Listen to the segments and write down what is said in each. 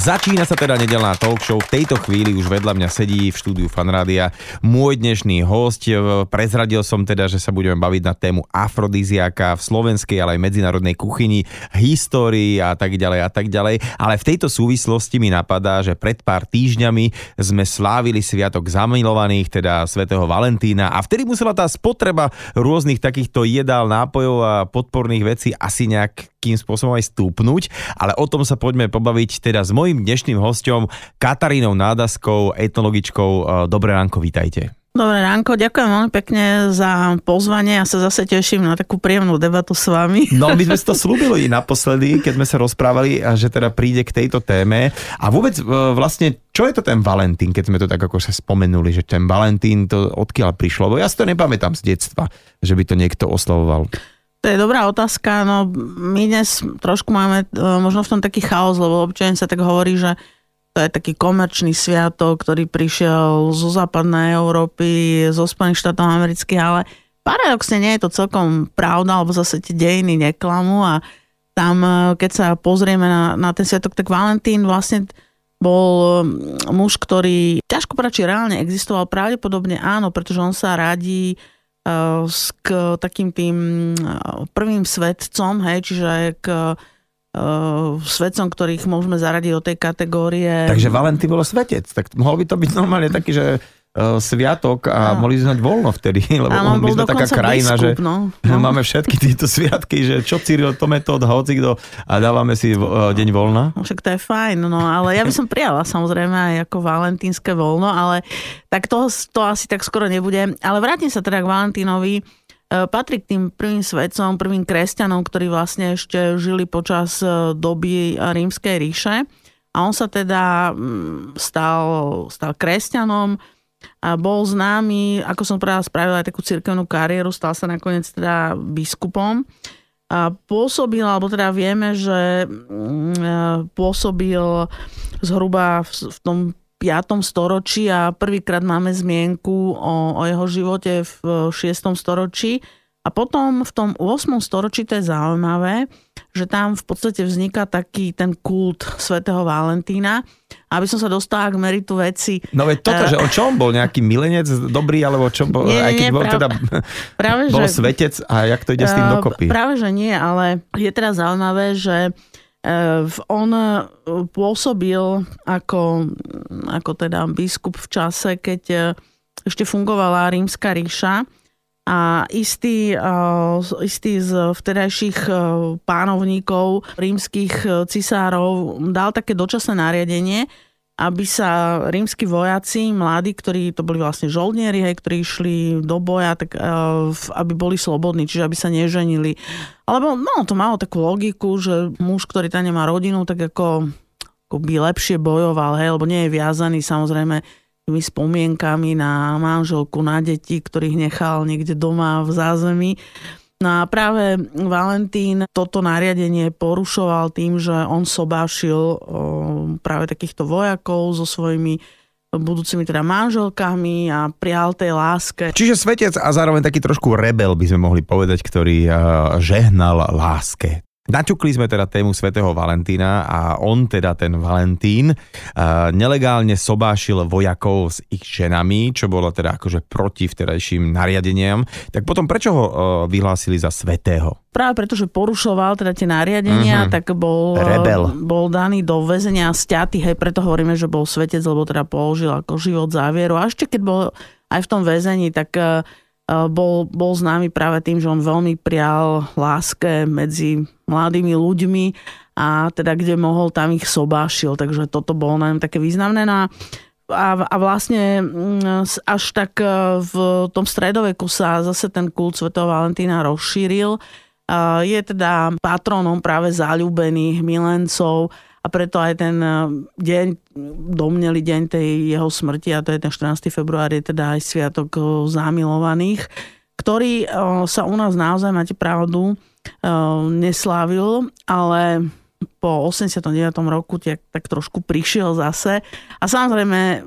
Začína sa teda nedelná talk show. V tejto chvíli už vedľa mňa sedí v štúdiu Fanrádia môj dnešný host. Prezradil som teda, že sa budeme baviť na tému afrodiziaka v slovenskej, ale aj medzinárodnej kuchyni, histórii a tak ďalej a tak ďalej. Ale v tejto súvislosti mi napadá, že pred pár týždňami sme slávili sviatok zamilovaných, teda svätého Valentína a vtedy musela tá spotreba rôznych takýchto jedál, nápojov a podporných vecí asi nejakým spôsobom aj stúpnuť, ale o tom sa poďme pobaviť teda s mojim mojim dnešným hostom Katarínou Nádaskou, etnologičkou. E, dobré ránko, vítajte. Dobré ránko, ďakujem veľmi pekne za pozvanie. Ja sa zase teším na takú príjemnú debatu s vami. No, my sme si to slúbili naposledy, keď sme sa rozprávali, že teda príde k tejto téme. A vôbec e, vlastne, čo je to ten Valentín, keď sme to tak ako sa spomenuli, že ten Valentín, to odkiaľ prišlo? Lebo ja si to nepamätám z detstva, že by to niekto oslavoval. To je dobrá otázka. No, my dnes trošku máme uh, možno v tom taký chaos, lebo občane sa tak hovorí, že to je taký komerčný sviatok, ktorý prišiel zo západnej Európy, zo Spojených štátov amerických, ale paradoxne nie je to celkom pravda, lebo zase tie dejiny neklamú a tam, e, keď sa pozrieme na, na ten sviatok, tak Valentín vlastne bol muž, ktorý ťažko prači reálne existoval, pravdepodobne áno, pretože on sa radí s k takým tým eh, prvým svetcom, hej, čiže k uh, svetcom, ktorých môžeme zaradiť do tej kategórie. Takže Valentín bol svetec, tak mohol by to byť normálne taký, že sviatok a no. mohli sme mať voľno vtedy, lebo Áno, my sme taká krajina, biskup, že no. No. máme všetky tieto sviatky, že čo Cyril, to metód, hoci kto a dávame si uh, deň voľna. No, však to je fajn, no ale ja by som prijala samozrejme aj ako valentínske voľno, ale tak to, to asi tak skoro nebude. Ale vrátim sa teda k Valentínovi. E, patrí k tým prvým svetcom, prvým kresťanom, ktorí vlastne ešte žili počas doby rímskej ríše. A on sa teda mm, stal, stal kresťanom, a bol známy, ako som povedala, spravil aj takú cirkevnú kariéru, stal sa nakoniec teda biskupom. A pôsobil, alebo teda vieme, že mm, e, pôsobil zhruba v, v tom 5. storočí a prvýkrát máme zmienku o, o jeho živote v 6. storočí. A potom v tom 8. storočí to je zaujímavé, že tam v podstate vzniká taký ten kult svätého Valentína. Aby som sa dostala k meritu veci. No veď toto, uh, že o čom bol nejaký milenec dobrý, alebo čo bol, nie, aj keď nie, bol práve, teda práve, bol že, svetec a jak to ide s tým eh, dokopy? Práve, že nie, ale je teda zaujímavé, že uh, on pôsobil ako, ako teda biskup v čase, keď ešte fungovala rímska ríša a istý, istý z vtedajších pánovníkov rímskych cisárov dal také dočasné nariadenie, aby sa rímsky vojaci, mladí, ktorí to boli vlastne žoldnieri, hej, ktorí išli do boja, tak aby boli slobodní, čiže aby sa neženili. Alebo no, to malo takú logiku, že muž, ktorý tam nemá rodinu, tak ako, ako by lepšie bojoval, hej, lebo nie je viazaný samozrejme tými spomienkami na manželku, na deti, ktorých nechal niekde doma v zázemí. No a práve Valentín toto nariadenie porušoval tým, že on sobášil práve takýchto vojakov so svojimi budúcimi teda manželkami a prial tej láske. Čiže svetec a zároveň taký trošku rebel by sme mohli povedať, ktorý žehnal láske. Naťukli sme teda tému svätého Valentína a on teda ten Valentín uh, nelegálne sobášil vojakov s ich ženami, čo bolo teda akože proti vtedajším nariadeniam. Tak potom prečo ho uh, vyhlásili za svetého? Práve preto, že porušoval teda tie nariadenia, uh-huh. tak bol, Rebel. bol daný do väzenia stiaty, hej, preto hovoríme, že bol svetec, lebo teda položil ako život závieru. A ešte keď bol aj v tom väzení, tak bol, bol známy práve tým, že on veľmi prial láske medzi mladými ľuďmi a teda kde mohol, tam ich sobášil, takže toto bolo nám také významné. No a, a vlastne mm, až tak e, v tom stredoveku sa zase ten kult Sv. Valentína rozšíril. Je teda patronom práve zalúbených milencov a preto aj ten e, deň, domnelý deň tej jeho smrti, a to je ten 14. február, je teda aj sviatok e, zamilovaných, ktorý e, sa u nás naozaj, máte pravdu, neslávil, ale po 89. roku tak, tak trošku prišiel zase. A samozrejme,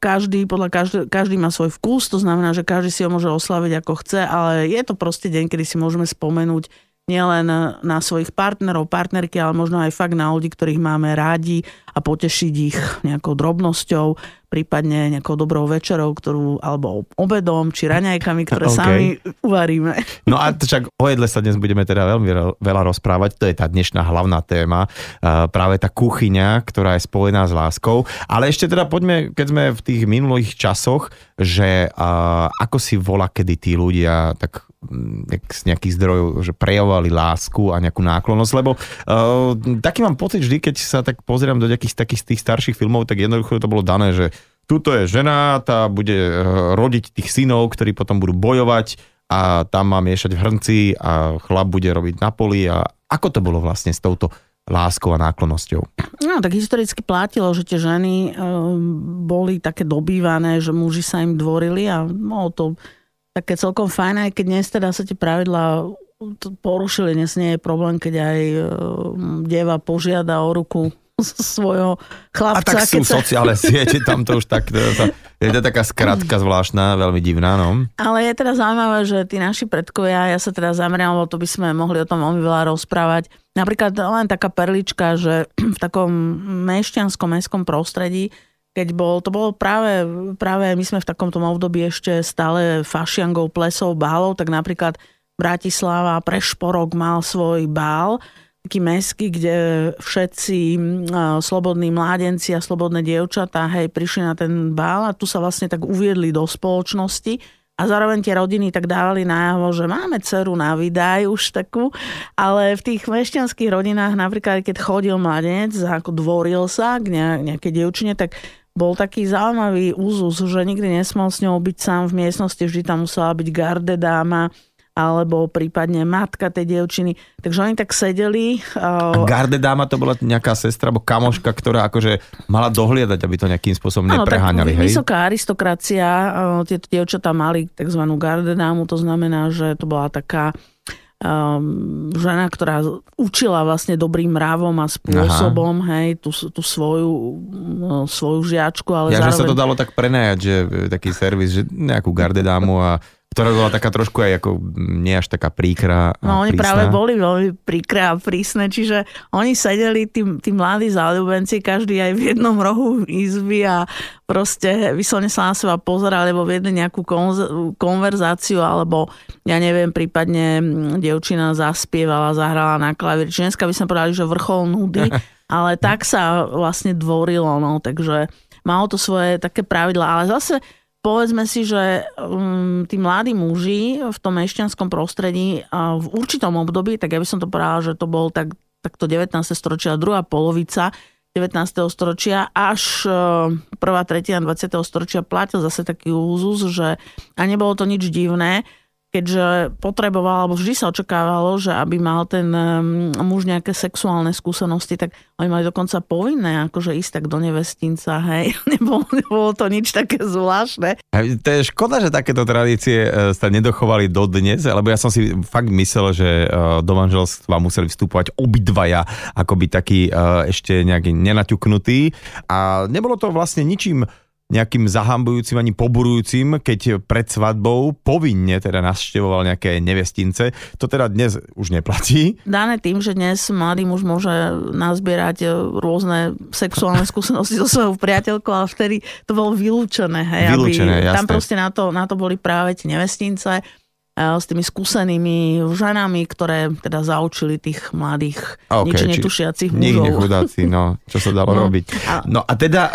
každý, podľa každý, každý má svoj vkus, to znamená, že každý si ho môže oslaviť ako chce, ale je to proste deň, kedy si môžeme spomenúť nielen na svojich partnerov, partnerky, ale možno aj fakt na ľudí, ktorých máme rádi a potešiť ich nejakou drobnosťou, prípadne nejakou dobrou večerou, ktorú, alebo obedom, či raňajkami, ktoré okay. sami uvaríme. No a však o jedle sa dnes budeme teda veľmi veľa rozprávať, to je tá dnešná hlavná téma, práve tá kuchyňa, ktorá je spojená s láskou. Ale ešte teda poďme, keď sme v tých minulých časoch, že ako si volá, kedy tí ľudia tak z nejakých zdrojov, že prejavovali lásku a nejakú náklonnosť, lebo uh, taký mám pocit vždy, keď sa tak pozerám do nejakých takých tých starších filmov, tak jednoducho to bolo dané, že tuto je žena, tá bude uh, rodiť tých synov, ktorí potom budú bojovať a tam má miešať v hrnci a chlap bude robiť na poli a ako to bolo vlastne s touto láskou a náklonnosťou? No, tak historicky platilo, že tie ženy e, boli také dobývané, že muži sa im dvorili a bolo to také celkom fajn, aj keď dnes teda sa tie pravidlá porušili. Dnes nie je problém, keď aj uh, deva požiada o ruku svojho chlapca. A tak sú sa... sociálne siete, tam to už tak, to, to, je to taká skratka zvláštna, veľmi divná, no. Ale je teda zaujímavé, že tí naši predkovia, ja sa teda zameriam, lebo to by sme mohli o tom veľmi veľa rozprávať. Napríklad len taká perlička, že v takom mešťanskom mestskom prostredí keď bol, to bolo práve, práve my sme v takomto období ešte stále fašiangov, plesov, bálov, tak napríklad Bratislava Prešporok mal svoj bál, taký mestský, kde všetci slobodní mládenci a slobodné dievčatá hej, prišli na ten bál a tu sa vlastne tak uviedli do spoločnosti a zároveň tie rodiny tak dávali najavo, že máme dceru na vydaj už takú, ale v tých mešťanských rodinách napríklad, keď chodil mladenec, ako dvoril sa k nejakej dievčine, tak bol taký zaujímavý úzus, že nikdy nesmel s ňou byť sám v miestnosti, vždy tam musela byť garde dáma, alebo prípadne matka tej dievčiny. Takže oni tak sedeli. A garde dáma to bola nejaká sestra alebo kamoška, ktorá akože mala dohliadať, aby to nejakým spôsobom nepreháňali. Ano, hej? Vysoká aristokracia, tieto dievčatá mali tzv. garde dámu, to znamená, že to bola taká um, žena, ktorá učila vlastne dobrým mravom a spôsobom, Aha. hej, tú, tú svoju, no, svoju žiačku, ale ja, zároveň... že sa to dalo tak prenajať, že taký servis, že nejakú gardedámu a ktorá bola taká trošku aj ako nie až taká príkra. No oni prísna. práve boli veľmi príkra a prísne, čiže oni sedeli, tí, tí mladí záľubenci, každý aj v jednom rohu izby a proste vyslovne sa na seba pozerali, alebo viedli nejakú konverzáciu, alebo ja neviem, prípadne dievčina zaspievala, zahrala na klavír. Čiže dneska by sme povedali, že vrchol nudy, ale tak sa vlastne dvorilo, no, takže malo to svoje také pravidlá, ale zase povedzme si, že um, tí mladí muži v tom mešťanskom prostredí uh, v určitom období, tak ja by som to povedala, že to bol tak, takto 19. storočia, druhá polovica 19. storočia až uh, prvá tretina 20. storočia platil zase taký úzus, že a nebolo to nič divné, keďže potreboval, alebo vždy sa očakávalo, že aby mal ten muž nejaké sexuálne skúsenosti, tak oni mali dokonca povinné akože ísť tak do nevestinca, hej. Nebolo, nebolo to nič také zvláštne. To je škoda, že takéto tradície e, sa nedochovali dodnes, lebo ja som si fakt myslel, že e, do manželstva museli vstupovať obidvaja, akoby taký e, ešte nejaký nenaťuknutý. A nebolo to vlastne ničím nejakým zahambujúcim ani poburujúcim, keď pred svadbou povinne teda navštevoval nejaké nevestince. To teda dnes už neplatí. Dané tým, že dnes mladý muž môže nazbierať e, rôzne sexuálne skúsenosti so svojou priateľkou, ale vtedy to bolo vylúčené. Hej, vylúčené, aby, Tam proste na to, na to boli práve tie nevestince s tými skúsenými ženami, ktoré teda zaučili tých mladých, okay, nič netušiacich mužov. Nikde chudáci, no, čo sa dalo no, robiť. No a teda uh,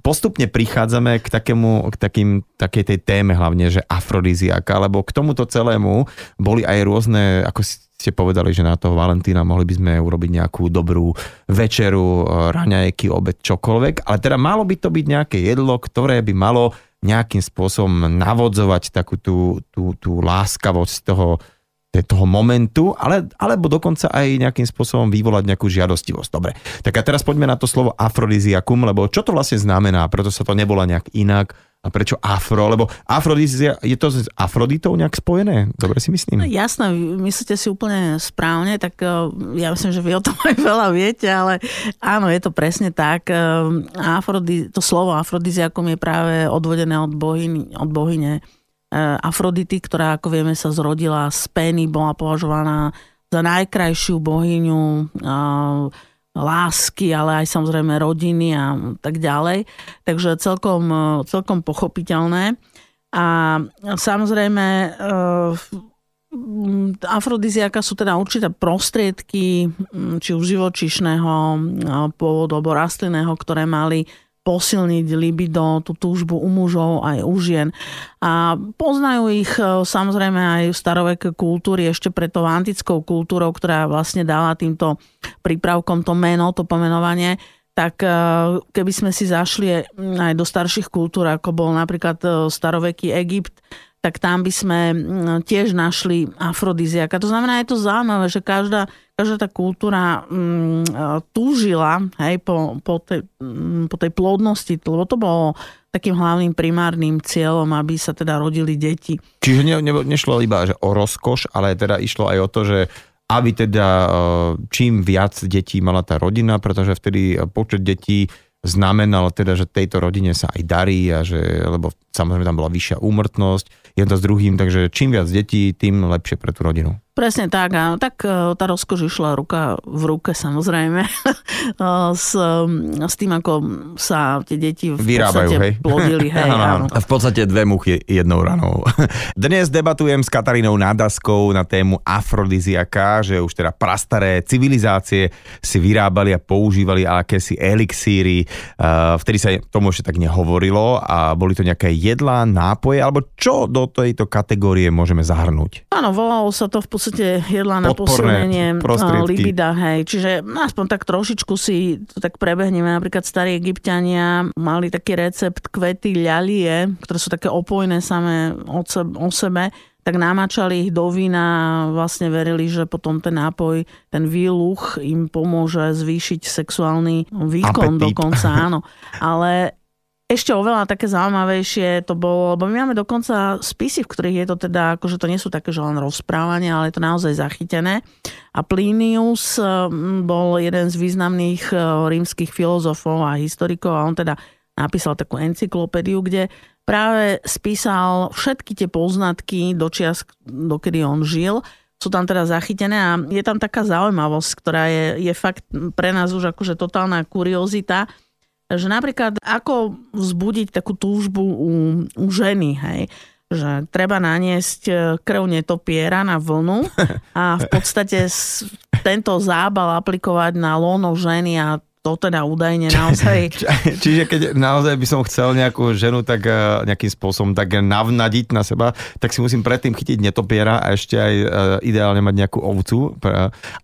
postupne prichádzame k takému, k takým, takej tej téme hlavne, že afrodiziaka, lebo k tomuto celému boli aj rôzne, ako ste povedali, že na toho Valentína mohli by sme urobiť nejakú dobrú večeru, raňajky, obed, čokoľvek, ale teda malo by to byť nejaké jedlo, ktoré by malo nejakým spôsobom navodzovať takú tú, tú, tú láskavosť toho, toho momentu, ale, alebo dokonca aj nejakým spôsobom vyvolať nejakú žiadostivosť. Dobre, tak a teraz poďme na to slovo afrodiziakum, lebo čo to vlastne znamená, preto sa to nebola nejak inak a prečo afro? Lebo afrodizia, je to s Afroditou nejak spojené? Dobre si myslím? No, jasné, myslíte si úplne správne, tak uh, ja myslím, že vy o tom aj veľa viete, ale áno, je to presne tak. Uh, Afrodi, to slovo afrodiziakom je práve odvodené od, bohyne, od bohyne Afrodity, ktorá, ako vieme, sa zrodila z pény, bola považovaná za najkrajšiu bohyňu lásky, ale aj samozrejme rodiny a tak ďalej. Takže celkom, celkom pochopiteľné. A samozrejme afrodiziaka sú teda určité prostriedky, či už živočišného pôvodu alebo rastlinného, ktoré mali posilniť libido, tú túžbu u mužov aj u žien. A poznajú ich e, samozrejme aj v staroveké kultúry, ešte pred tou antickou kultúrou, ktorá vlastne dala týmto prípravkom to meno, to pomenovanie, tak e, keby sme si zašli aj do starších kultúr, ako bol napríklad e, staroveký Egypt, tak tam by sme tiež našli afrodiziaka. To znamená, je to zaujímavé, že každá, každá tá kultúra um, túžila hej, po, po, tej, um, po tej plodnosti, lebo to bolo takým hlavným primárnym cieľom, aby sa teda rodili deti. Čiže ne, ne, nešlo iba že o rozkoš, ale teda išlo aj o to, že aby teda e, čím viac detí mala tá rodina, pretože vtedy počet detí znamenalo teda, že tejto rodine sa aj darí a že, lebo samozrejme tam bola vyššia úmrtnosť, jedno s druhým, takže čím viac detí, tým lepšie pre tú rodinu. Presne tak, áno. Tak e, tá rozkož išla ruka v ruke samozrejme e, s, s tým, ako sa tie deti v Vyrábajú, podstate hej. plodili. Hej, áno. A v podstate dve muchy jednou ranou. Dnes debatujem s Katarínou Nádaskou na tému afrodiziaka, že už teda prastaré civilizácie si vyrábali a používali akési elixíry. E, vtedy sa tomu ešte tak nehovorilo a boli to nejaké jedlá, nápoje, alebo čo do tejto kategórie môžeme zahrnúť? Áno, volalo sa to v podstate jedla na posilnenie libida, hej. Čiže aspoň tak trošičku si to tak prebehneme. Napríklad starí egyptiania mali taký recept kvety ľalie, ktoré sú také opojné samé o sebe tak namáčali ich do vína a vlastne verili, že potom ten nápoj, ten výluch im pomôže zvýšiť sexuálny výkon Apetit. dokonca, áno. Ale ešte oveľa také zaujímavejšie to bolo, lebo my máme dokonca spisy, v ktorých je to teda, akože to nie sú také, že len rozprávania, ale je to naozaj zachytené. A Plinius mm, bol jeden z významných e, rímskych filozofov a historikov a on teda napísal takú encyklopédiu, kde práve spísal všetky tie poznatky do čias, dokedy on žil sú tam teda zachytené a je tam taká zaujímavosť, ktorá je, je fakt pre nás už akože totálna kuriozita, že napríklad ako vzbudiť takú túžbu u, u ženy, hej? Že treba naniesť e, krv netopiera na vlnu a v podstate tento zábal aplikovať na lono ženy a to teda údajne naozaj... Čiže keď naozaj by som chcel nejakú ženu tak eh, nejakým spôsobom tak navnadiť na seba, tak si musím predtým chytiť netopiera a ešte aj eh, ideálne mať nejakú ovcu.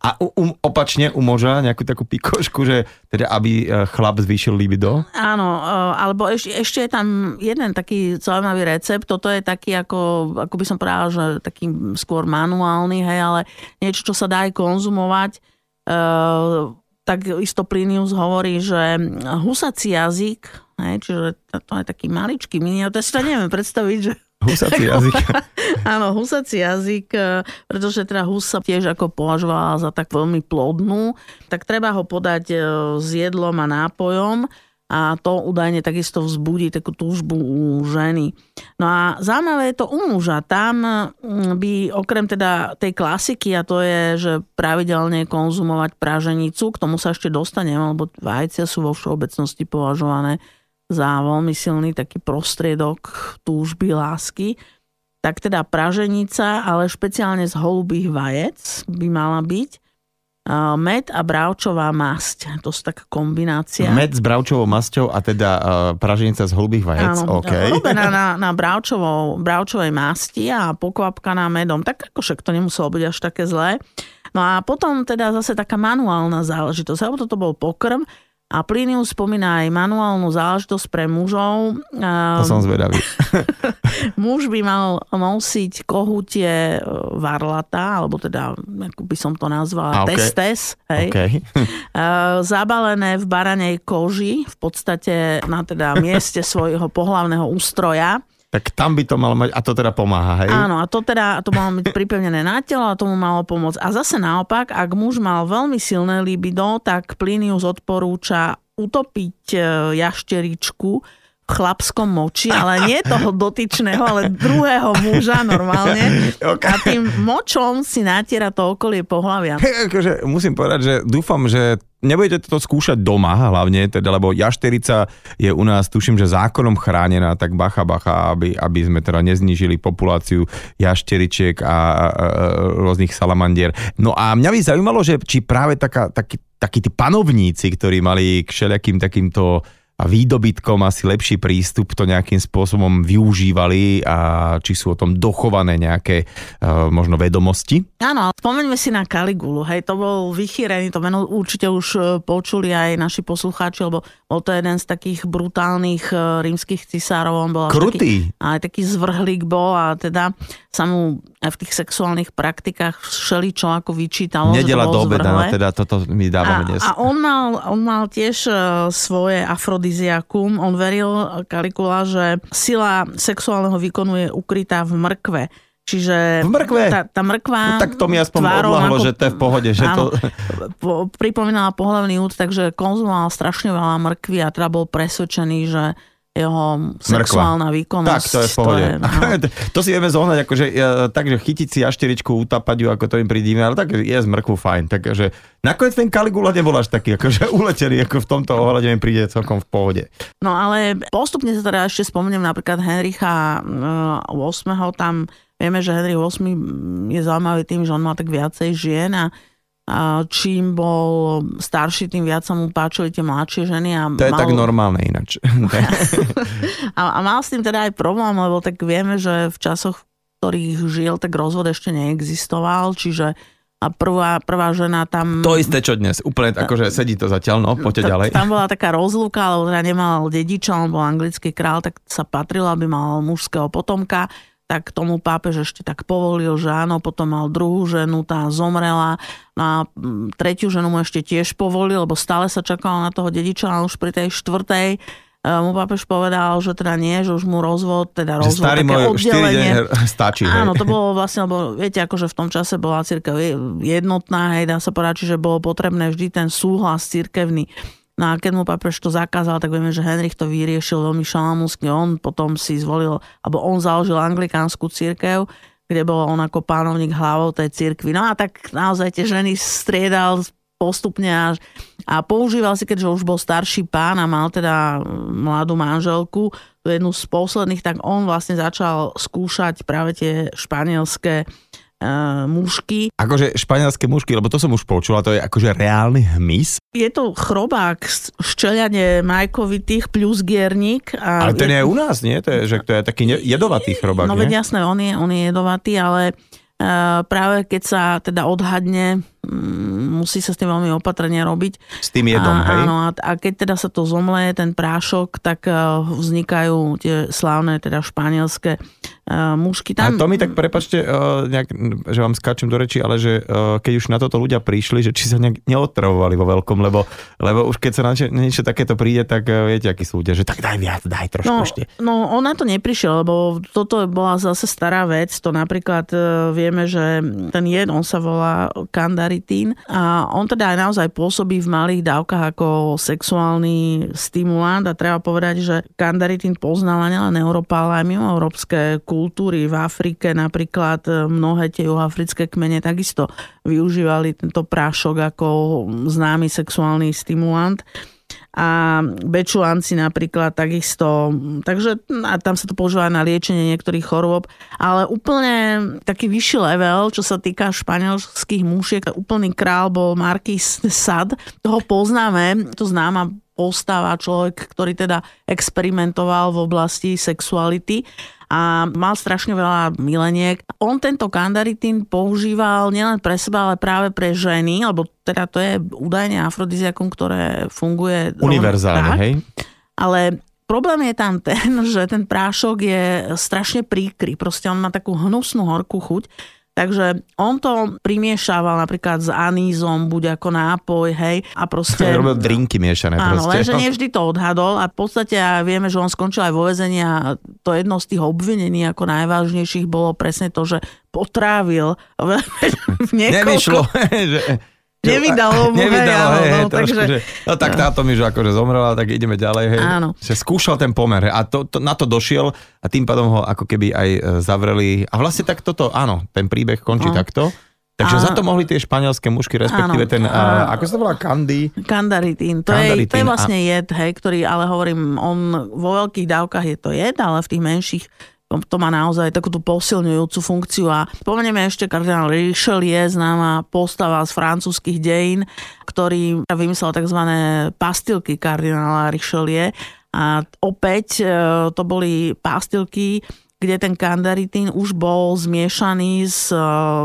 A um, opačne u muža nejakú takú pikošku, že teda aby eh, chlap zvýšil libido. Áno, alebo ešte, ešte je tam jeden taký zaujímavý recept. Toto je taký ako, ako by som povedal, že taký skôr manuálny, hej, ale niečo, čo sa dá aj konzumovať tak isto Plinius hovorí, že husací jazyk, hej, čiže to je taký maličký mini, to si to neviem predstaviť, že Husací jazyk. Áno, husací jazyk, e, pretože teda husa tiež ako považovala za tak veľmi plodnú, tak treba ho podať e, s jedlom a nápojom a to údajne takisto vzbudí takú túžbu u ženy. No a zaujímavé je to u muža. Tam mm, by okrem teda tej klasiky, a to je, že pravidelne konzumovať praženicu, k tomu sa ešte dostanem, lebo vajcia sú vo všeobecnosti považované za veľmi silný taký prostriedok túžby, lásky. Tak teda praženica, ale špeciálne z holubých vajec by mala byť med a bravčová masť. To sú taká kombinácia. Med s bravčovou masťou a teda praženica z holubých vajec. Áno, okay. robená na, na bravčovou, bravčovej masti a pokvapkaná medom. Tak ako však to nemuselo byť až také zlé. No a potom teda zase taká manuálna záležitosť. Lebo toto bol pokrm, a Plinius spomína aj manuálnu záležitosť pre mužov. To som zvedavý. Muž by mal nosiť kohutie e, varlata, alebo teda, ako by som to nazvala, okay. testes. Hej. Okay. Zabalené v baranej koži, v podstate na teda mieste svojho pohlavného ústroja. Tak tam by to malo mať, a to teda pomáha, hej? Áno, a to teda, to malo byť pripevnené na telo a tomu malo pomôcť. A zase naopak, ak muž mal veľmi silné libido, tak Plinius odporúča utopiť e, jašteričku chlapskom moči, ale nie toho dotyčného, ale druhého muža normálne. Okay. A tým močom si natiera to okolie pohľavia. Akože musím povedať, že dúfam, že nebudete to skúšať doma hlavne, teda, lebo jašterica je u nás, tuším, že zákonom chránená, tak bacha, bacha, aby, aby sme teda neznížili populáciu jašteričiek a, a, a rôznych salamandier. No a mňa by zaujímalo, že či práve taká, takí, takí tí panovníci, ktorí mali k všelijakým takýmto a výdobytkom asi lepší prístup to nejakým spôsobom využívali a či sú o tom dochované nejaké uh, možno vedomosti? Áno, spomeňme si na Kaligulu, hej, to bol vychýrený, to meno určite už e, počuli aj naši poslucháči, lebo bol to jeden z takých brutálnych uh, rímskych cisárov, on bol Krutý. Taký, aj taký zvrhlík bol a teda sa mu v tých sexuálnych praktikách všeličo ako vyčítalo. Nedela do obeda, no teda toto my dávame a, dnes. A on mal, on mal tiež svoje afro afrodiziakum. On veril, Kalikula, že sila sexuálneho výkonu je ukrytá v mrkve. Čiže v mrkve? Tá, tá mrkva... No, tak to mi aspoň odlahlo, ako, že to je v pohode. Že áno, to... po, pripomínala pohľavný úd, takže konzumoval strašne veľa mrkvy a teda bol presvedčený, že jeho sexuálna výkonnosť. Tak, to je v pohode. To, je, no. to si vieme zohnať, akože, takže chytiť si ašteričku, utapať ju, ako to im prídime, ale tak je z mrkvu fajn. Takže nakoniec ten Kaligula nebol až taký, akože uletený, ako v tomto ohľade mi príde celkom v pohode. No ale postupne sa teda ešte spomeniem napríklad Henricha 8. tam vieme, že Henrich 8. je zaujímavý tým, že on má tak viacej žien a a čím bol starší, tým viac sa mu páčili tie mladšie ženy. A to je mal... tak normálne ináč. a, a mal s tým teda aj problém, lebo tak vieme, že v časoch, v ktorých žil, tak rozvod ešte neexistoval, čiže a prvá, prvá žena tam... To isté, čo dnes. Úplne, akože sedí to zatiaľ, no, poďte ďalej. Tam bola taká rozlúka, lebo teda nemal dediča, on bol anglický král, tak sa patrilo, aby mal mužského potomka tak tomu pápež ešte tak povolil, že áno, potom mal druhú ženu, tá zomrela, a tretiu ženu mu ešte tiež povolil, lebo stále sa čakalo na toho dediča, ale už pri tej štvrtej e, mu pápež povedal, že teda nie, že už mu rozvod, teda rozvod, že starý také môj oddelenie. stačí. Áno, to bolo vlastne, lebo viete, akože v tom čase bola církev jednotná, hej, dá sa povedať, že bolo potrebné vždy ten súhlas církevný. No a keď mu papež to zakázal, tak vieme, že Henrich to vyriešil veľmi šalamúnsky. On potom si zvolil, alebo on založil anglikánsku církev, kde bol on ako pánovník hlavou tej církvy. No a tak naozaj tie ženy striedal postupne až, a používal si, keďže už bol starší pán a mal teda mladú manželku, jednu z posledných, tak on vlastne začal skúšať práve tie španielské uh, mušky. Akože španielské mušky, lebo to som už počula, to je akože reálny hmyz. Je to chrobák, ščelianie majkovitých plus giernik. A ale ten je, je u nás, nie? To je, že to je taký jedovatý chrobák, No veď jasné, on je, on je jedovatý, ale uh, práve keď sa teda odhadne musí sa s tým veľmi opatrne robiť. S tým jedom, a, hej? Áno, a, a keď teda sa to zomle, ten prášok, tak uh, vznikajú tie slávne, teda španielské uh, mušky. Tam... A to mi tak, prepačte, uh, nejak, že vám skáčem do reči, ale že uh, keď už na toto ľudia prišli, že či sa nejak neotravovali vo veľkom, lebo, lebo už keď sa na niečo takéto príde, tak uh, viete, akí sú ľudia, že tak daj viac, daj trošku no, ešte. No, on na to neprišiel, lebo toto bola zase stará vec. To napríklad uh, vieme, že ten jed, on sa volá kandari kandaritín a on teda aj naozaj pôsobí v malých dávkach ako sexuálny stimulant a treba povedať, že kandaritín poznala nielen Európa, ale aj mimo európske kultúry. V Afrike napríklad mnohé tie juhoafrické kmene takisto využívali tento prášok ako známy sexuálny stimulant a bečulanci napríklad takisto. Takže a tam sa to používa na liečenie niektorých chorôb, ale úplne taký vyšší level, čo sa týka španielských mušiek, úplný král bol Marquis de Sad, toho poznáme, to známa postava, človek, ktorý teda experimentoval v oblasti sexuality a mal strašne veľa mileniek. On tento kandaritín používal nielen pre seba, ale práve pre ženy, lebo teda to je údajne afrodiziakum, ktoré funguje... Univerzálne, hej? Ale Problém je tam ten, že ten prášok je strašne príkry. Proste on má takú hnusnú horkú chuť Takže on to primiešával napríklad s anízom, buď ako nápoj, hej, a proste... Robil drinky miešané áno, proste. lenže nie vždy to odhadol a v podstate vieme, že on skončil aj vo vezení a to jedno z tých obvinení ako najvážnejších bolo presne to, že potrávil v niekoľko... Nevyšlo, že nevydalo mu, nevydalo, hej, hej, no, trošku, takže- že, no tak táto mi že akože zomrela, tak ideme ďalej, hej. Áno. Že skúšal ten pomer a to, to, na to došiel a tým pádom ho ako keby aj e, zavreli a vlastne tak toto, áno, ten príbeh končí No. takto. Takže A- za to mohli tie španielské mušky, respektíve Áno. ten, a, A- ako sa to volá, Candy? Kandaritín. To, je, to je Kandaritín, vlastne jed, hej, ktorý, ale hovorím, on vo veľkých dávkach je to jed, ale v tých menších to, má naozaj takúto posilňujúcu funkciu. A spomenieme ešte kardinál Richelieu, známa postava z francúzskych dejín, ktorý vymyslel tzv. pastilky kardinála Richelieu. A opäť e, to boli pastilky, kde ten kandaritín už bol zmiešaný s, e,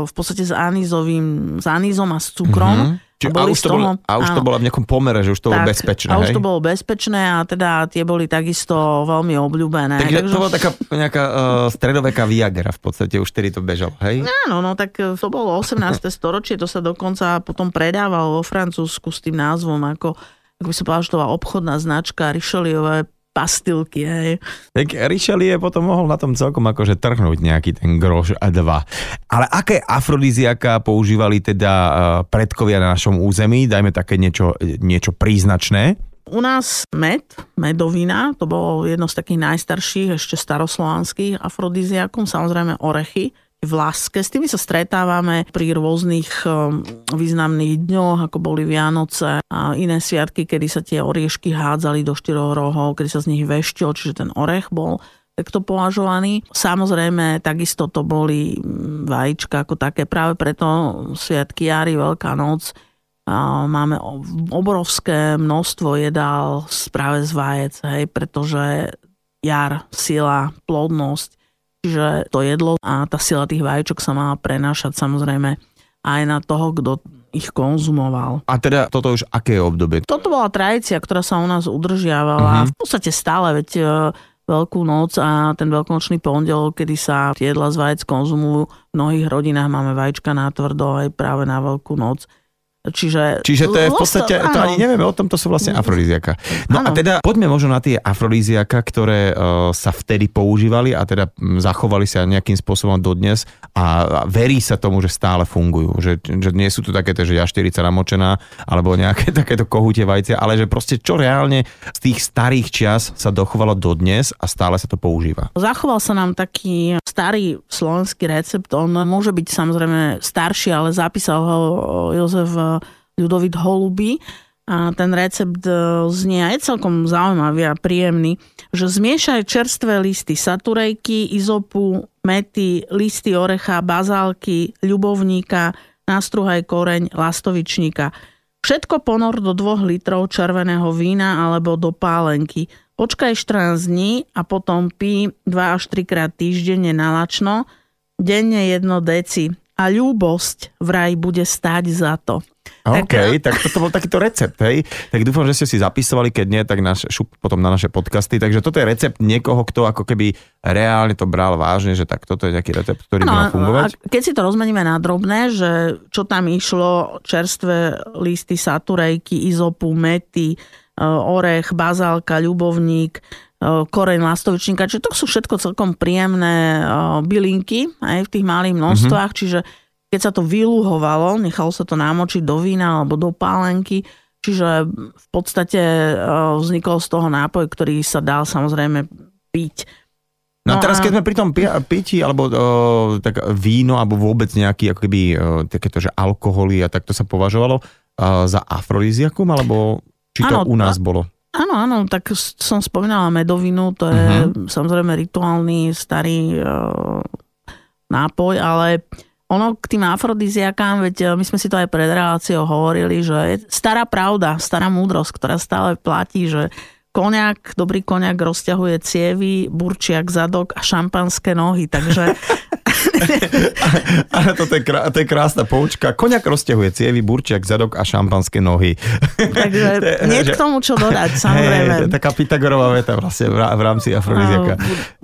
v podstate s anízovým, s anízom a s cukrom. Mhm. Čiže, a, už to bolo, a už to áno. bolo v nejakom pomere, že už to bolo Tak, bezpečné, A hej? už to bolo bezpečné a teda tie boli takisto veľmi obľúbené. Takže to bola taká nejaká uh, stredoveká Viagra v podstate, už vtedy to bežalo, hej? Áno, no tak to bolo 18. storočie, to sa dokonca potom predávalo vo Francúzsku s tým názvom ako, ako by som povedal, že to bola obchodná značka Richelieuové pastilky, hej. Tak Richelieu potom mohol na tom celkom akože trhnúť nejaký ten groš a dva. Ale aké afrodiziaka používali teda uh, predkovia na našom území? Dajme také niečo, niečo príznačné. U nás med, medovina, to bolo jedno z takých najstarších, ešte staroslovanských afrodiziakom, samozrejme orechy, vlaske, s tými sa stretávame pri rôznych um, významných dňoch, ako boli Vianoce a iné sviatky, kedy sa tie oriešky hádzali do štyroch rohov, kedy sa z nich veštil, čiže ten orech bol takto považovaný. Samozrejme, takisto to boli mm, vajíčka ako také, práve preto sviatky Jary, Veľká noc, máme obrovské množstvo jedál práve z vajec, hej, pretože jar, sila, plodnosť, čiže to jedlo a tá sila tých vajíčok sa má prenášať samozrejme aj na toho, kto ich konzumoval. A teda toto už aké obdobie? Toto bola tradícia, ktorá sa u nás udržiavala. Mhm. V podstate stále, veď e, Veľkú noc a ten veľkonočný pondelok, kedy sa jedla z vajec konzumujú. V mnohých rodinách máme vajíčka na tvrdo aj práve na Veľkú noc. Čiže, Čiže to je v podstate, to ani nevieme o tom, to sú vlastne afrodíziaka. No a Áno. teda poďme možno na tie afrodíziaka, ktoré uh, sa vtedy používali a teda mm, zachovali sa nejakým spôsobom dodnes a a verí sa tomu, že stále fungujú. Že, že nie sú tu takéto, že jašterica namočená alebo nejaké takéto kohutie vajcia, ale že proste čo reálne z tých starých čias sa dochovalo dodnes a stále sa to používa. Zachoval sa nám taký starý slovenský recept, on môže byť samozrejme starší, ale zapísal ho Jozef Ľudovit Holuby a ten recept e, znie aj celkom zaujímavý a príjemný, že zmiešaj čerstvé listy saturejky, izopu, mety, listy orecha, bazálky, ľubovníka, nastruhaj koreň, lastovičníka. Všetko ponor do 2 litrov červeného vína alebo do pálenky. Počkaj 14 dní a potom pí 2 až 3 krát týždenne nalačno, denne jedno deci. A ľúbosť vraj bude stáť za to. OK, tak toto bol takýto recept, hej. Tak dúfam, že ste si zapisovali, keď nie, tak náš, šup potom na naše podcasty. Takže toto je recept niekoho, kto ako keby reálne to bral vážne, že tak toto je nejaký recept, ktorý by mal fungovať. a keď si to rozmeníme na drobné, že čo tam išlo, čerstvé listy saturejky, izopu, mety, e, orech, bazálka, ľubovník, koreň lastovičníka, čiže to sú všetko celkom príjemné e, bylinky aj v tých malých množstvách, čiže keď sa to vyluhovalo, nechalo sa to namočiť do vína alebo do pálenky, čiže v podstate e, vznikol z toho nápoj, ktorý sa dal samozrejme piť. No a No teraz, keď sme pri tom pi- pití, alebo o, tak víno, alebo vôbec nejaký ako keby o, takéto, že alkoholy a tak to sa považovalo o, za afrodíziakum, alebo či to Áno, u nás bolo? Áno, áno, tak som spomínala medovinu, to je uh-huh. samozrejme rituálny starý e, nápoj, ale ono k tým afrodiziakám, veď e, my sme si to aj pred reláciou hovorili, že je stará pravda, stará múdrosť, ktorá stále platí, že koniak, dobrý koniak rozťahuje cievy, burčiak zadok a šampanské nohy, takže Áno, toto je, krá- to je krásna poučka. Koňak rozťahuje cievy, burčiak, zadok a šampanské nohy. takže nie k tomu čo dodať, samozrejme. To je taká Pythagorová veta vlastne v, rá- v rámci afrodiziaka.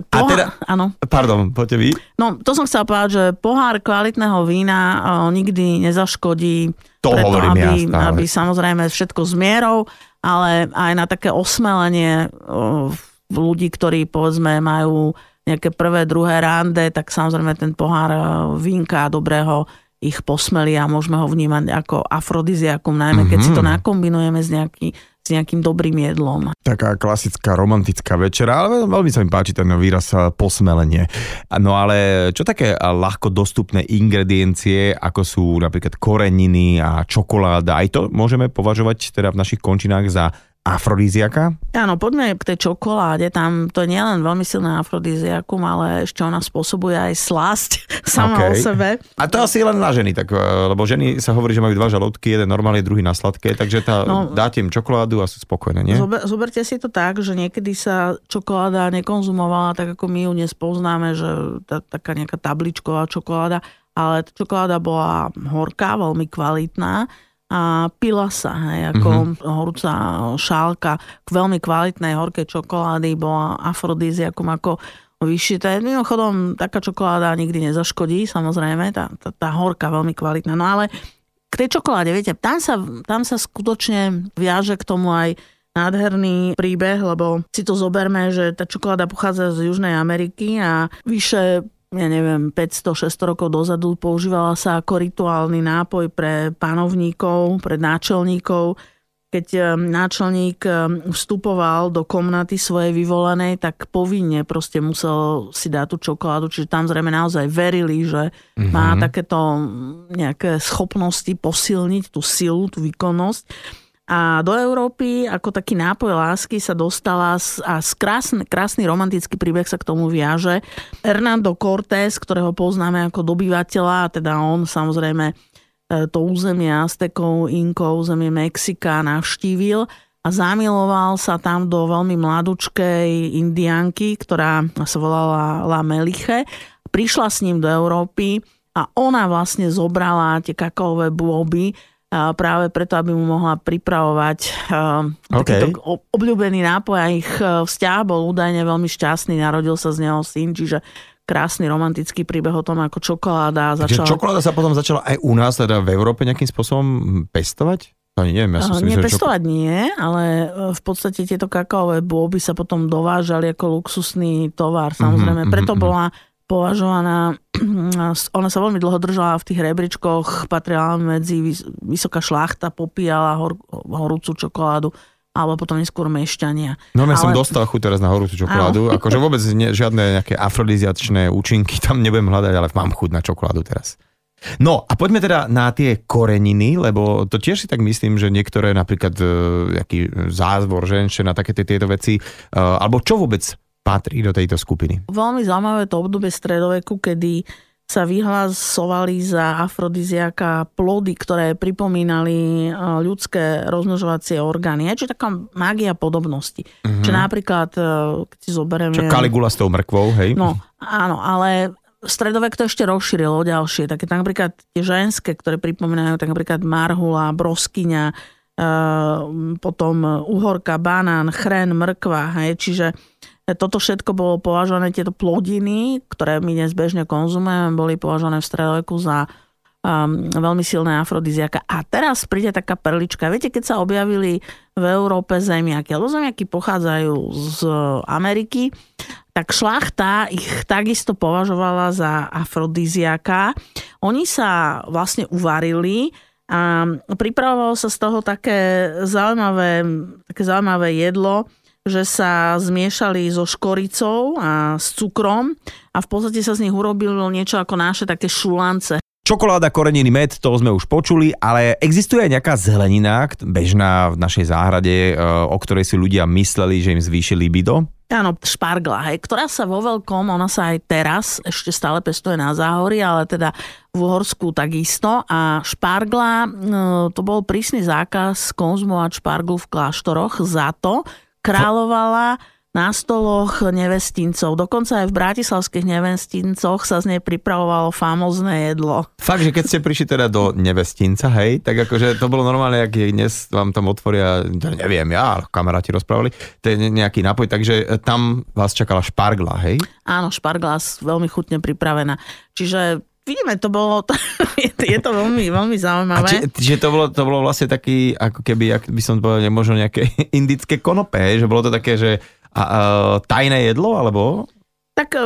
A teda, áno. pardon, poďte vy. No, to som chcela povedať, že pohár kvalitného vína o, nikdy nezaškodí To preto, hovorím aby, ja stále. aby samozrejme všetko s mierou, ale aj na také osmelenie o, ľudí, ktorí povedzme majú nejaké prvé, druhé rande, tak samozrejme ten pohár o, vínka dobrého ich posmeli a môžeme ho vnímať ako afrodiziakum, najmä keď mm-hmm. si to mhm. nakombinujeme s, nejaký, s nejakým dobrým jedlom. Taká klasická romantická večera, ale veľmi sa mi páči ten výraz eh, posmelenie. No ale čo také ľahko dostupné ingrediencie, ako sú napríklad koreniny a čokoláda, aj to môžeme považovať teda v našich končinách za afrodíziaka? Áno, poďme k tej čokoláde. Tam to je nielen veľmi silné afrodíziakum, ale ešte ona spôsobuje aj slasť sama okay. o sebe. A to asi len na ženy, tak, eh, lebo ženy sa hovorí, že majú dva žalúdky, jeden normálny, druhý na sladké, takže tá, no, dáte im čokoládu a sú spokojné, nie? Zober, zoberte si to tak, že niekedy sa čokoláda nekonzumovala tak, ako my ju dnes poznáme, že tá, taká nejaká tabličková čokoláda, ale čokoláda bola horká, veľmi kvalitná a pila sa, hej, ako mm-hmm. horúca šálka k veľmi kvalitnej horkej čokolády bola afrodíziakom ako vyšité. Mimochodom, taká čokoláda nikdy nezaškodí, samozrejme, tá, tá, tá horká veľmi kvalitná. No ale k tej čokoláde, viete, tam sa, tam sa skutočne viaže k tomu aj nádherný príbeh, lebo si to zoberme, že tá čokoláda pochádza z Južnej Ameriky a vyše ja neviem, 500-600 rokov dozadu používala sa ako rituálny nápoj pre panovníkov, pre náčelníkov. Keď eh, náčelník eh, vstupoval do komnaty svojej vyvolenej, tak povinne proste musel si dať tú čokoládu, čiže tam zrejme naozaj verili, že mm-hmm. má takéto nejaké schopnosti posilniť tú silu, tú výkonnosť. A do Európy ako taký nápoj lásky sa dostala a krásny, krásny romantický príbeh sa k tomu viaže. Hernando Cortés, ktorého poznáme ako dobyvateľa, teda on samozrejme e, to územie Aztekov, Inkov, územie Mexika navštívil a zamiloval sa tam do veľmi mladučkej indianky, ktorá sa volala La Meliche. Prišla s ním do Európy a ona vlastne zobrala tie kakaové bôby práve preto, aby mu mohla pripravovať okay. takýto obľúbený nápoj a ich e, vzťah bol údajne veľmi šťastný, narodil sa z neho syn, čiže krásny romantický príbeh o tom, ako čokoláda začala... čokoláda sa potom začala aj u nás, teda v Európe nejakým spôsobom pestovať? Ani neviem, ja som si myslel, Nepestovať čoko... nie, ale e, v podstate tieto kakaové bôby sa potom dovážali ako luxusný tovar, samozrejme. Mm-hmm, Preto mm-hmm. bola považovaná, ona sa veľmi dlho držala v tých rebríčkoch, patrila medzi vysoká šlachta, popíjala hor, horúcu čokoládu alebo potom neskôr mešťania. No ja Ale... som dostal chuť teraz na horúcu čokoládu, Áno. akože vôbec ne, žiadne nejaké afrodiziačné účinky tam nebudem hľadať, ale mám chuť na čokoládu teraz. No a poďme teda na tie koreniny, lebo to tiež si tak myslím, že niektoré napríklad uh, jaký zázvor, ženšie na také tieto veci, uh, alebo čo vôbec patrí do tejto skupiny. Veľmi zaujímavé to obdobie stredoveku, kedy sa vyhlasovali za afrodiziaka plody, ktoré pripomínali e, ľudské rozmnožovacie orgány. Je čiže taká mágia podobnosti. Mm-hmm. Čiže napríklad, e, keď si zoberieme... Čo Kaligula s tou mrkvou, hej? No, áno, ale stredovek to ešte rozšírilo ďalšie. Také tak napríklad tie ženské, ktoré pripomínajú tak napríklad marhula, broskyňa, e, potom uhorka, banán, chren, mrkva. Hej? Čiže toto všetko bolo považované, tieto plodiny, ktoré my dnes bežne konzumujeme, boli považované v stredoveku za um, veľmi silné afrodiziaka. A teraz príde taká perlička. Viete, keď sa objavili v Európe zemiaky, alebo zemiaky pochádzajú z Ameriky, tak šlachta ich takisto považovala za afrodiziaka. Oni sa vlastne uvarili a pripravovalo sa z toho také zaujímavé, také zaujímavé jedlo, že sa zmiešali so škoricou a s cukrom a v podstate sa z nich urobilo niečo ako naše také šulance. Čokoláda, koreniny, med, to sme už počuli, ale existuje aj nejaká zelenina, bežná v našej záhrade, e, o ktorej si ľudia mysleli, že im zvýši libido? Áno, špargla, hej, ktorá sa vo veľkom, ona sa aj teraz ešte stále pestuje na záhori, ale teda v Uhorsku takisto. A špargla, e, to bol prísny zákaz konzumovať šparglu v kláštoroch za to, kráľovala na stoloch nevestincov. Dokonca aj v bratislavských nevestincoch sa z nej pripravovalo famózne jedlo. Fakt, že keď ste prišli teda do nevestinca, hej, tak akože to bolo normálne, ak dnes vám tam otvoria, neviem ja, kamaráti rozprávali, to je nejaký nápoj, takže tam vás čakala špargla, hej? Áno, špargla veľmi chutne pripravená. Čiže vidíme, to bolo, to, je to veľmi, veľmi zaujímavé. A či, čiže to bolo, to bolo vlastne taký, ako keby, ak by som povedal, možno nejaké indické konope, že bolo to také, že a, a, tajné jedlo, alebo? Tak e,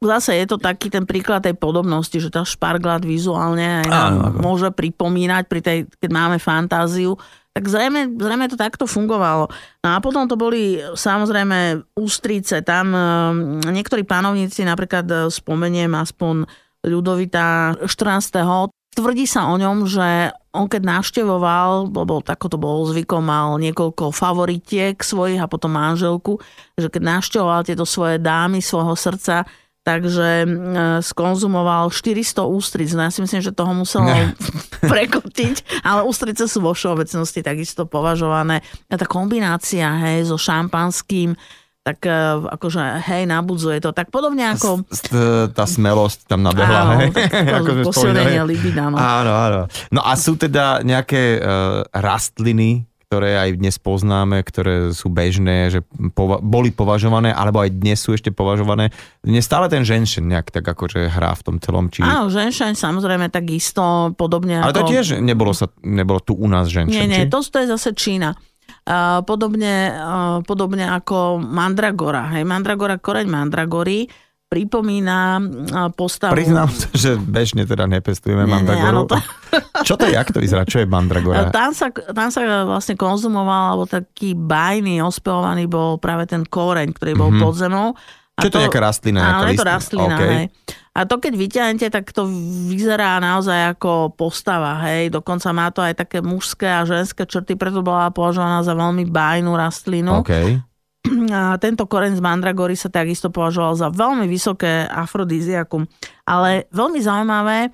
zase je to taký ten príklad tej podobnosti, že tá šparglát vizuálne aj nám Áno. môže pripomínať, pri tej, keď máme fantáziu, tak zrejme, zrejme to takto fungovalo. No a potom to boli samozrejme ústrice. Tam e, niektorí pánovníci, napríklad e, spomeniem aspoň Ľudovita 14. Tvrdí sa o ňom, že on keď navštevoval, lebo tako to bolo zvykom, mal niekoľko favoritiek svojich a potom manželku, že keď navštevoval tieto svoje dámy svojho srdca, takže e, skonzumoval 400 ústric. No ja si myslím, že toho muselo prekotiť, ale ústrice sú vo všeobecnosti takisto považované. A tá kombinácia hej, so šampanským, tak e, akože hej, nabudzuje to. Tak podobne ako... Tá smelosť tam nabehla, áno, hej? Tak posilnenie libida, no. Áno, áno. No a sú teda nejaké uh, rastliny, ktoré aj dnes poznáme, ktoré sú bežné, že pova- boli považované, alebo aj dnes sú ešte považované. Dnes stále ten ženšen nejak tak akože hrá v tom celom. Či... Áno, ženšen samozrejme takisto podobne Ale ako... to tiež nebolo, sa, nebolo tu u nás ženšen, Nie, nie, či? to, to je zase Čína. Podobne, podobne ako mandragora. Hej, mandragora, koreň mandragory pripomína postavu... Priznám sa, že bežne teda nepestujeme nie, mandragoru. Nie, to... Čo to je, jak to vyzerá? Čo je mandragora? Tam sa, tam sa vlastne konzumoval, alebo taký bajný, ospevovaný bol práve ten koreň, ktorý bol mm-hmm. pod zemou. A Čo to, to je nejaká rastlina? Áno, je to rastlina, okay. hej. A to keď vyťahnete, tak to vyzerá naozaj ako postava, hej. Dokonca má to aj také mužské a ženské črty, preto bola považovaná za veľmi bajnú rastlinu. Okay. A tento koreň z mandragory sa takisto považoval za veľmi vysoké afrodiziakum. Ale veľmi zaujímavé e,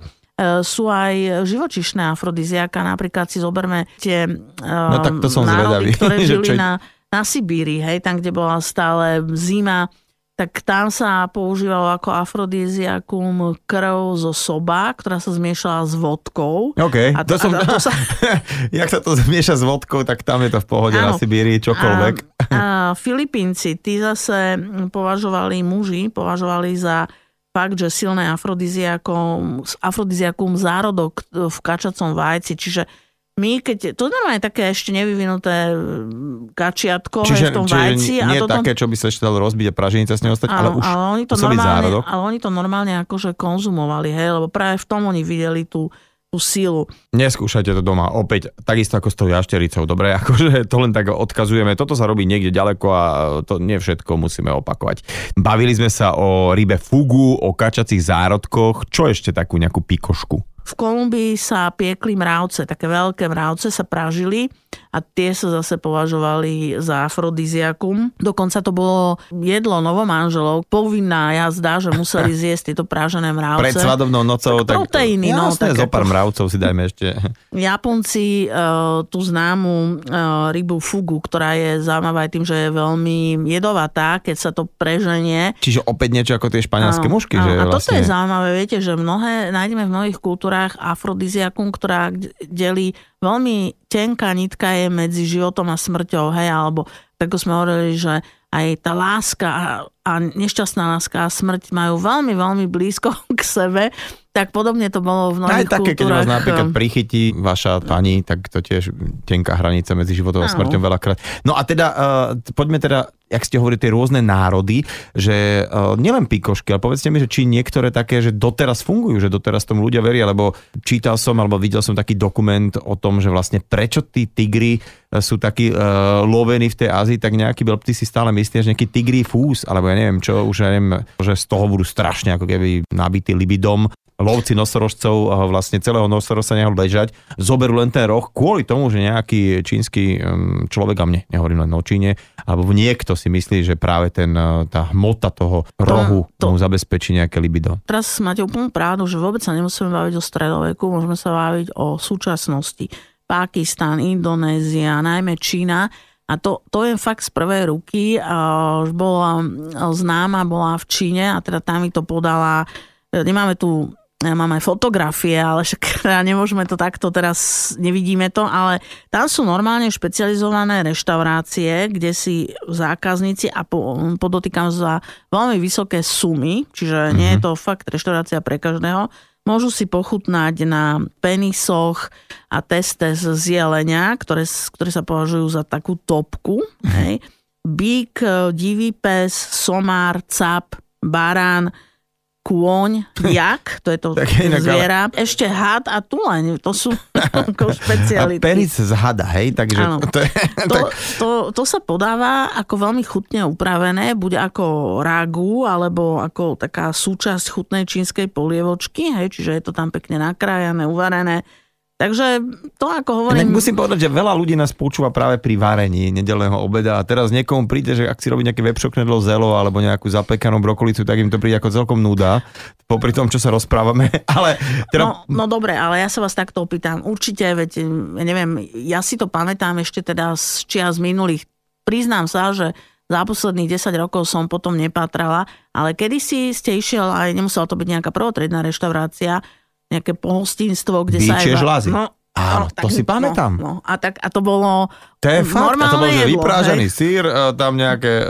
sú aj živočišné afrodiziaka. Napríklad si zoberme tie no, tak to som národy, zvedavý. ktoré žili na, na Sibíri, hej, tam, kde bola stále zima, tak tam sa používalo ako afrodíziakum krv zo soba, ktorá sa zmiešala s vodkou. OK, a to, to, som... a to sa... Jak sa to zmieša s vodkou, tak tam je to v pohode ano. na Sibírii, čokoľvek. A, a Filipínci, tí zase považovali muži, považovali za fakt, že silné afrodiziakum, afrodiziakum zárodok v kačacom vajci, čiže my, keď, to normálne také ešte nevyvinuté mm, kačiatko čiže, v tom čiže vajci. nie a toto, také, čo by sa ešte dalo rozbiť a praženica s ním ostať, ale už ale oni to normálne. Ale oni to normálne akože konzumovali, hej, lebo práve v tom oni videli tú, tú sílu. Neskúšajte to doma, opäť, takisto ako s tou jaštericou, dobre, akože to len tak odkazujeme, toto sa robí niekde ďaleko a to nie všetko musíme opakovať. Bavili sme sa o rybe fugu, o kačacích zárodkoch, čo ešte takú nejakú pikošku? V Kolumbii sa piekli mravce, také veľké mravce sa pražili a tie sa zase považovali za afrodiziakum. Dokonca to bolo jedlo novomanželov, povinná jazda, že museli zjesť tieto pražené mravce. Pred svadobnou nocou. Tak proteíny. No, tak zo pár mravcov si dajme ešte. Japonci uh, tú známu uh, rybu fugu, ktorá je zaujímavá aj tým, že je veľmi jedovatá, keď sa to preženie. Čiže opäť niečo ako tie španielské mušky. Že a vlastne... toto je zaujímavé, viete, že mnohé, nájdeme v mnohých kultúrach horách afrodiziakum, ktorá delí veľmi tenká nitka je medzi životom a smrťou, hej, alebo tak sme hovorili, že aj tá láska a, a nešťastná láska a smrť majú veľmi, veľmi blízko k sebe tak podobne to bolo v mnohých Aj také, keď vás napríklad prichytí vaša pani, tak to tiež tenká hranica medzi životom a smrťou veľakrát. No a teda, uh, poďme teda, jak ste hovorili, tie rôzne národy, že uh, nielen pikošky, ale povedzte mi, že či niektoré také, že doteraz fungujú, že doteraz tomu ľudia veria, lebo čítal som, alebo videl som taký dokument o tom, že vlastne prečo tí tigri e, sú takí uh, lovení v tej Ázii, tak nejaký blbci si stále myslia, že nejaký tigri fús, alebo ja neviem čo, už ja neviem, že z toho budú strašne ako keby nabitý libidom lovci nosorožcov vlastne celého nosorožca nehol bežať, zoberú len ten roh kvôli tomu, že nejaký čínsky človek, a mne nehovorím len o Číne, alebo niekto si myslí, že práve ten, e, tá hmota toho rohu to, to, mu zabezpečí nejaké libido. Teraz máte úplnú pravdu, že vôbec sa nemusíme baviť o stredoveku, môžeme sa baviť o súčasnosti. Pakistan, Indonézia, najmä Čína. A to, to je fakt z prvej ruky. Už bola známa, bola v Číne a teda tam mi to podala nemáme tu ja mám aj fotografie, ale však nemôžeme to takto teraz, nevidíme to, ale tam sú normálne špecializované reštaurácie, kde si zákazníci a po, podotýkam za veľmi vysoké sumy, čiže mm-hmm. nie je to fakt reštaurácia pre každého, môžu si pochutnať na penisoch a teste z jelenia, ktoré, ktoré sa považujú za takú topku. Hej. Bík, divý pes, somár, cap, barán, kôň, jak, to je to inak, ale- zviera, ešte had a tuleň, to sú ako A špeciality. penis z hada, hej? Takže to je... To, to, to sa podáva ako veľmi chutne upravené, buď ako ragu, alebo ako taká súčasť chutnej čínskej polievočky, hej, čiže je to tam pekne nakrájané, uvarené. Takže to ako hovorím... musím povedať, že veľa ľudí nás počúva práve pri varení nedelného obeda a teraz niekomu príde, že ak si robí nejaké vepšoknedlo zelo alebo nejakú zapekanú brokolicu, tak im to príde ako celkom nuda, popri tom, čo sa rozprávame, ale teda... No, no dobre, ale ja sa vás takto opýtam. Určite, veď, ja neviem, ja si to pamätám ešte teda z čias minulých. Priznám sa, že za posledných 10 rokov som potom nepatrala, ale kedysi ste išiel, aj nemusela to byť nejaká prvotriedná reštaurácia, nejaké pohostinstvo, kde sa... Bíčie aj... žľazy. No, Áno, to si pamätám. No, no, a, tak, a to bolo To je fakt, a to bol, že jedlo, vyprážaný hej. sír, e, tam nejaké uh,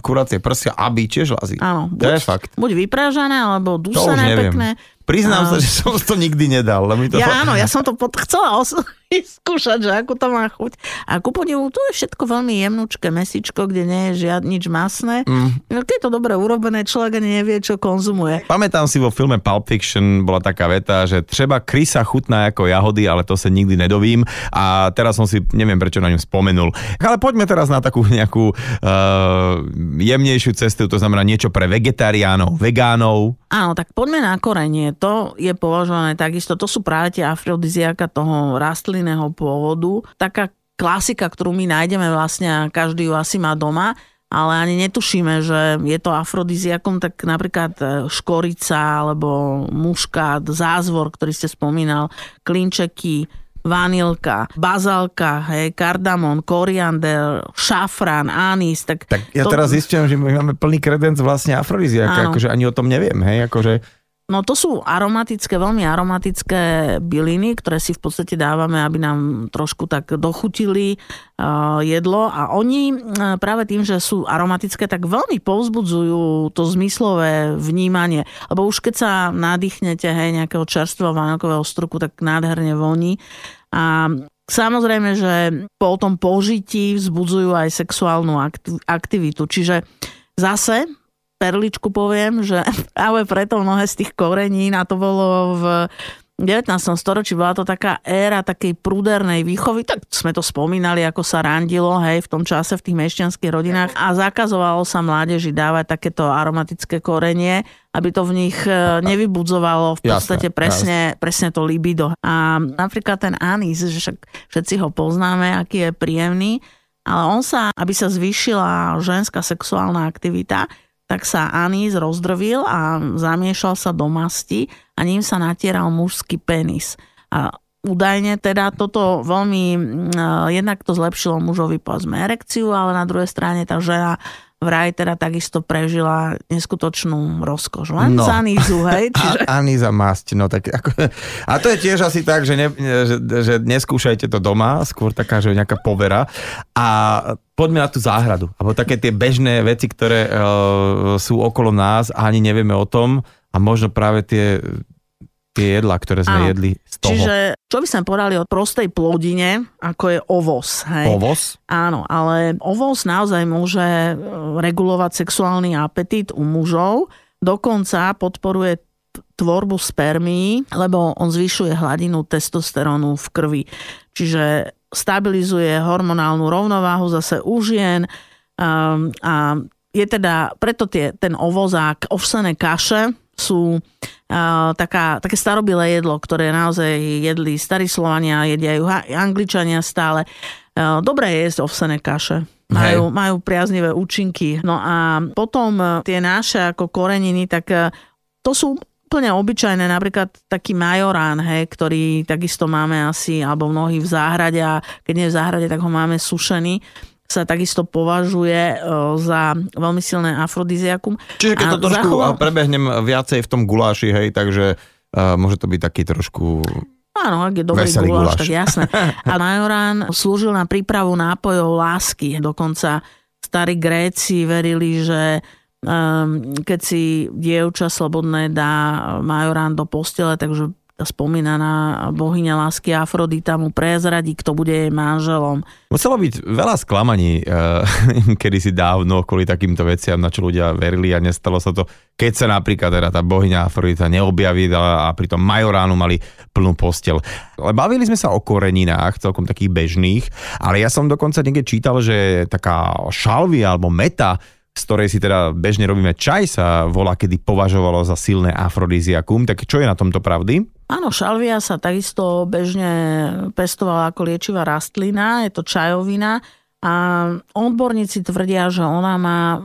kuracie prsia a bíče žľazy. Áno, To je fakt. buď vyprážané, alebo dusené pekné. Priznám A- sa, že som to nikdy nedal. lebo mi to Ja fakt- áno, ja som to pod, chcela os- skúšať, že ako to má chuť. A ku podivu, tu je všetko veľmi jemnúčke mesičko, kde nie je žiad, nič masné. Mm. No, Keď je to dobre urobené, človek ani nevie, čo konzumuje. Pamätám si vo filme Pulp Fiction bola taká veta, že treba krysa chutná ako jahody, ale to sa nikdy nedovím a teraz som si, neviem prečo na ňu spomenul. Ale poďme teraz na takú nejakú uh, jemnejšiu cestu, to znamená niečo pre vegetariánov, vegánov. Áno, tak poďme na korenie. To je považované takisto, to sú práve tie afrodiziaka toho rastlinného pôvodu. Taká klasika, ktorú my nájdeme vlastne a každý ju asi má doma, ale ani netušíme, že je to afrodiziakom, tak napríklad e, škorica alebo muškát, zázvor, ktorý ste spomínal, klinčeky, vanilka, bazalka, hej, kardamon, koriander, šafrán, anís. Tak, Tak ja to- teraz zistujem, že my máme plný kredenc vlastne afrodiziaka, akože ani o tom neviem, hej, akože... No to sú aromatické, veľmi aromatické byliny, ktoré si v podstate dávame, aby nám trošku tak dochutili jedlo a oni uh, práve tým, že sú aromatické, tak veľmi povzbudzujú to zmyslové vnímanie. Lebo už keď sa nadýchnete hej, nejakého čerstvého vanilkového struku, tak nádherne voní. A samozrejme, že po tom požití vzbudzujú aj sexuálnu akti- aktivitu. Čiže zase perličku poviem, že práve preto mnohé z tých korenín, a to bolo v 19. storočí, bola to taká éra takej prúdernej výchovy, tak sme to spomínali, ako sa randilo, hej, v tom čase v tých mešťanských rodinách a zakazovalo sa mládeži dávať takéto aromatické korenie, aby to v nich e, nevybudzovalo v podstate presne, presne to libido. A napríklad ten anís, že však všetci ho poznáme, aký je príjemný, ale on sa, aby sa zvýšila ženská sexuálna aktivita, tak sa anís rozdrvil a zamiešal sa do masti a ním sa natieral mužský penis. A údajne teda toto veľmi, mm, jednak to zlepšilo mužovi povedzme erekciu, ale na druhej strane tá žena vraj teda takisto prežila neskutočnú rozkoš. Len No. z anízu, hej? Čiže... A, za masť, no tak ako, a to je tiež asi tak, že, ne, že, že neskúšajte to doma, skôr taká, že nejaká povera a poďme na tú záhradu, alebo také tie bežné veci, ktoré uh, sú okolo nás a ani nevieme o tom a možno práve tie, tie jedlá, ktoré sme Áno. jedli z toho. Čiže čo by sme povedali o prostej plodine, ako je ovoz. Hej? Ovoz? Áno, ale ovoz naozaj môže e, regulovať sexuálny apetít u mužov, dokonca podporuje tvorbu spermií, lebo on zvyšuje hladinu testosterónu v krvi. Čiže stabilizuje hormonálnu rovnováhu zase u žien um, a je teda, preto tie, ten ovozák, ovsené kaše sú uh, taká, také starobilé jedlo, ktoré naozaj jedli starí Slovania, jedia ju Angličania stále. Uh, dobré je jesť ovsené kaše. Majú, majú priaznivé účinky. No a potom uh, tie naše ako koreniny, tak uh, to sú úplne obyčajné, napríklad taký majorán, hej, ktorý takisto máme asi, alebo mnohí v záhrade a keď nie je v záhrade, tak ho máme sušený sa takisto považuje e, za veľmi silné afrodiziakum. Čiže keď A to trošku zachoval- prebehnem viacej v tom guláši, hej, takže uh, môže to byť taký trošku... Áno, ak je dobrý Veselý guláš, guláš. tak jasné. A majorán slúžil na prípravu nápojov lásky. Dokonca starí Gréci verili, že um, keď si dievča slobodné dá majorán do postele, takže spomínaná bohyňa lásky Afrodita mu prezradí, kto bude jej manželom. Muselo byť veľa sklamaní uh, kedysi dávno kvôli takýmto veciam, na čo ľudia verili a nestalo sa to, keď sa napríklad teda tá bohyňa Afrodita neobjaví a, a pri tom majoránu mali plnú postel. Ale bavili sme sa o koreninách, celkom takých bežných, ale ja som dokonca niekde čítal, že taká šalvia alebo meta z ktorej si teda bežne robíme čaj, sa volá, kedy považovalo za silné afrodiziakum. Tak čo je na tomto pravdy? Áno, šalvia sa takisto bežne pestovala ako liečivá rastlina, je to čajovina a odborníci tvrdia, že ona má eh,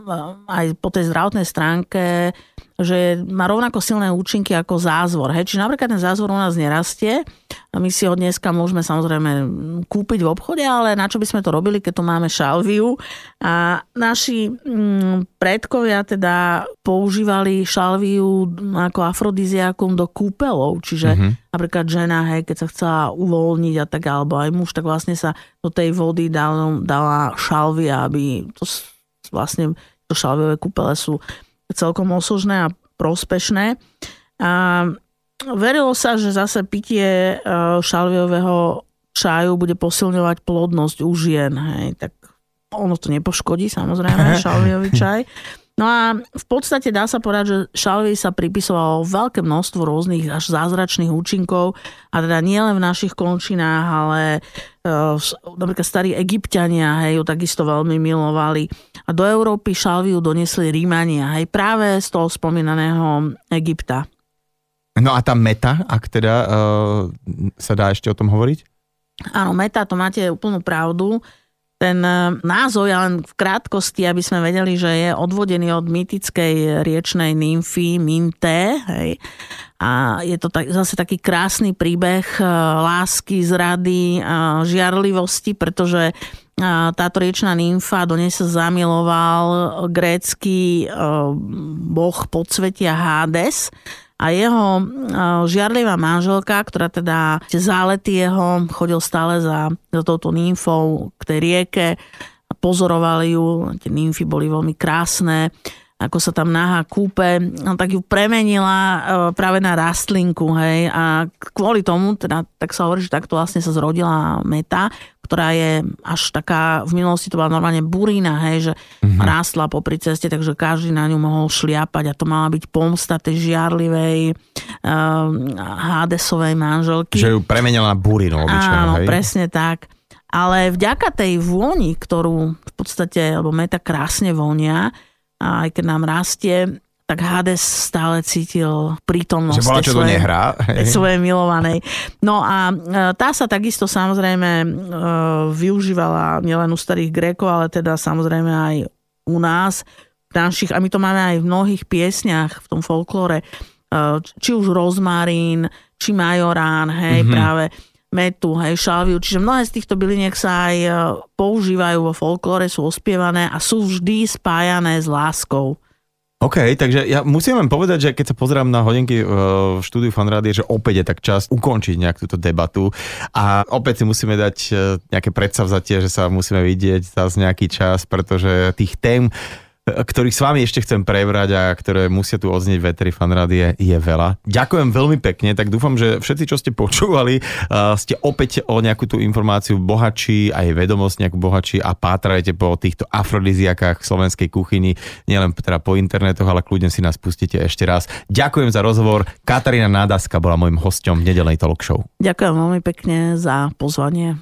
aj po tej zdravotnej stránke že má rovnako silné účinky ako zázvor. Hej. Čiže napríklad ten zázvor u nás nerastie. My si ho dneska môžeme samozrejme kúpiť v obchode, ale na čo by sme to robili, keď tu máme šalviu. A naši mm, predkovia teda používali šalviu ako afrodiziakum do kúpelov. Čiže mm-hmm. napríklad žena, hej, keď sa chcela uvoľniť a tak, alebo aj muž, tak vlastne sa do tej vody dala, dala šalvia, aby to vlastne to šalviové kúpele sú celkom osožné a prospešné. A verilo sa, že zase pitie e, šalviového čaju bude posilňovať plodnosť u žien. Hej. Tak ono to nepoškodí, samozrejme, šalviový čaj. No a v podstate dá sa povedať, že šalvii sa pripisovalo veľké množstvo rôznych až zázračných účinkov a teda nie len v našich končinách, ale uh, napríklad starí egyptiania hej, ju takisto veľmi milovali. A do Európy šalviu donesli Rímania, hej, práve z toho spomínaného Egypta. No a tá meta, ak teda uh, sa dá ešte o tom hovoriť? Áno, meta, to máte úplnú pravdu ten e, názov, ja len v krátkosti, aby sme vedeli, že je odvodený od mýtickej riečnej nymfy Minte. Hej. A je to tak, zase taký krásny príbeh e, lásky, zrady, žiarlivosti, pretože e, táto riečná nymfa do nej sa zamiloval grécky boh podsvetia Hades a jeho žiarlivá manželka, ktorá teda zálety jeho chodil stále za, za touto nymfou k tej rieke, pozorovali ju, tie nymfy boli veľmi krásne, ako sa tam náha kúpe, no, tak ju premenila e, práve na rastlinku, hej, a kvôli tomu, teda, tak sa hovorí, že takto vlastne sa zrodila meta, ktorá je až taká, v minulosti to bola normálne burína, hej, že mm-hmm. rástla popri ceste, takže každý na ňu mohol šliapať a to mala byť pomsta tej žiarlivej uh, Hadesovej manželky. Že ju premenila na burinu Áno, hej? presne tak. Ale vďaka tej vôni, ktorú v podstate, lebo meta krásne vonia, a aj keď nám rastie, tak Hades stále cítil prítomnosť že bola, čo svojej, nehrá. svojej milovanej. No a e, tá sa takisto samozrejme e, využívala nielen u starých Grékov, ale teda samozrejme aj u nás, našich, a my to máme aj v mnohých piesniach v tom folklóre, e, či už rozmarín, či majorán, hej, mm-hmm. práve metu, hej, šalviu. Čiže mnohé z týchto byliniek sa aj používajú vo folklóre, sú ospievané a sú vždy spájané s láskou. OK, takže ja musím len povedať, že keď sa pozerám na hodinky v štúdiu Fanrády, že opäť je tak čas ukončiť nejak túto debatu a opäť si musíme dať e, nejaké predsavzatie, že sa musíme vidieť zase nejaký čas, pretože tých tém ktorých s vami ešte chcem prebrať a ktoré musia tu odznieť veteri fanrády je, veľa. Ďakujem veľmi pekne, tak dúfam, že všetci, čo ste počúvali, ste opäť o nejakú tú informáciu bohačí, aj vedomosť nejakú bohačí a pátrajte po týchto afrodiziakách slovenskej kuchyni, nielen teda po internetoch, ale kľudne si nás pustíte ešte raz. Ďakujem za rozhovor. Katarína Nádaska bola môjim hosťom v nedelnej talk show. Ďakujem veľmi pekne za pozvanie.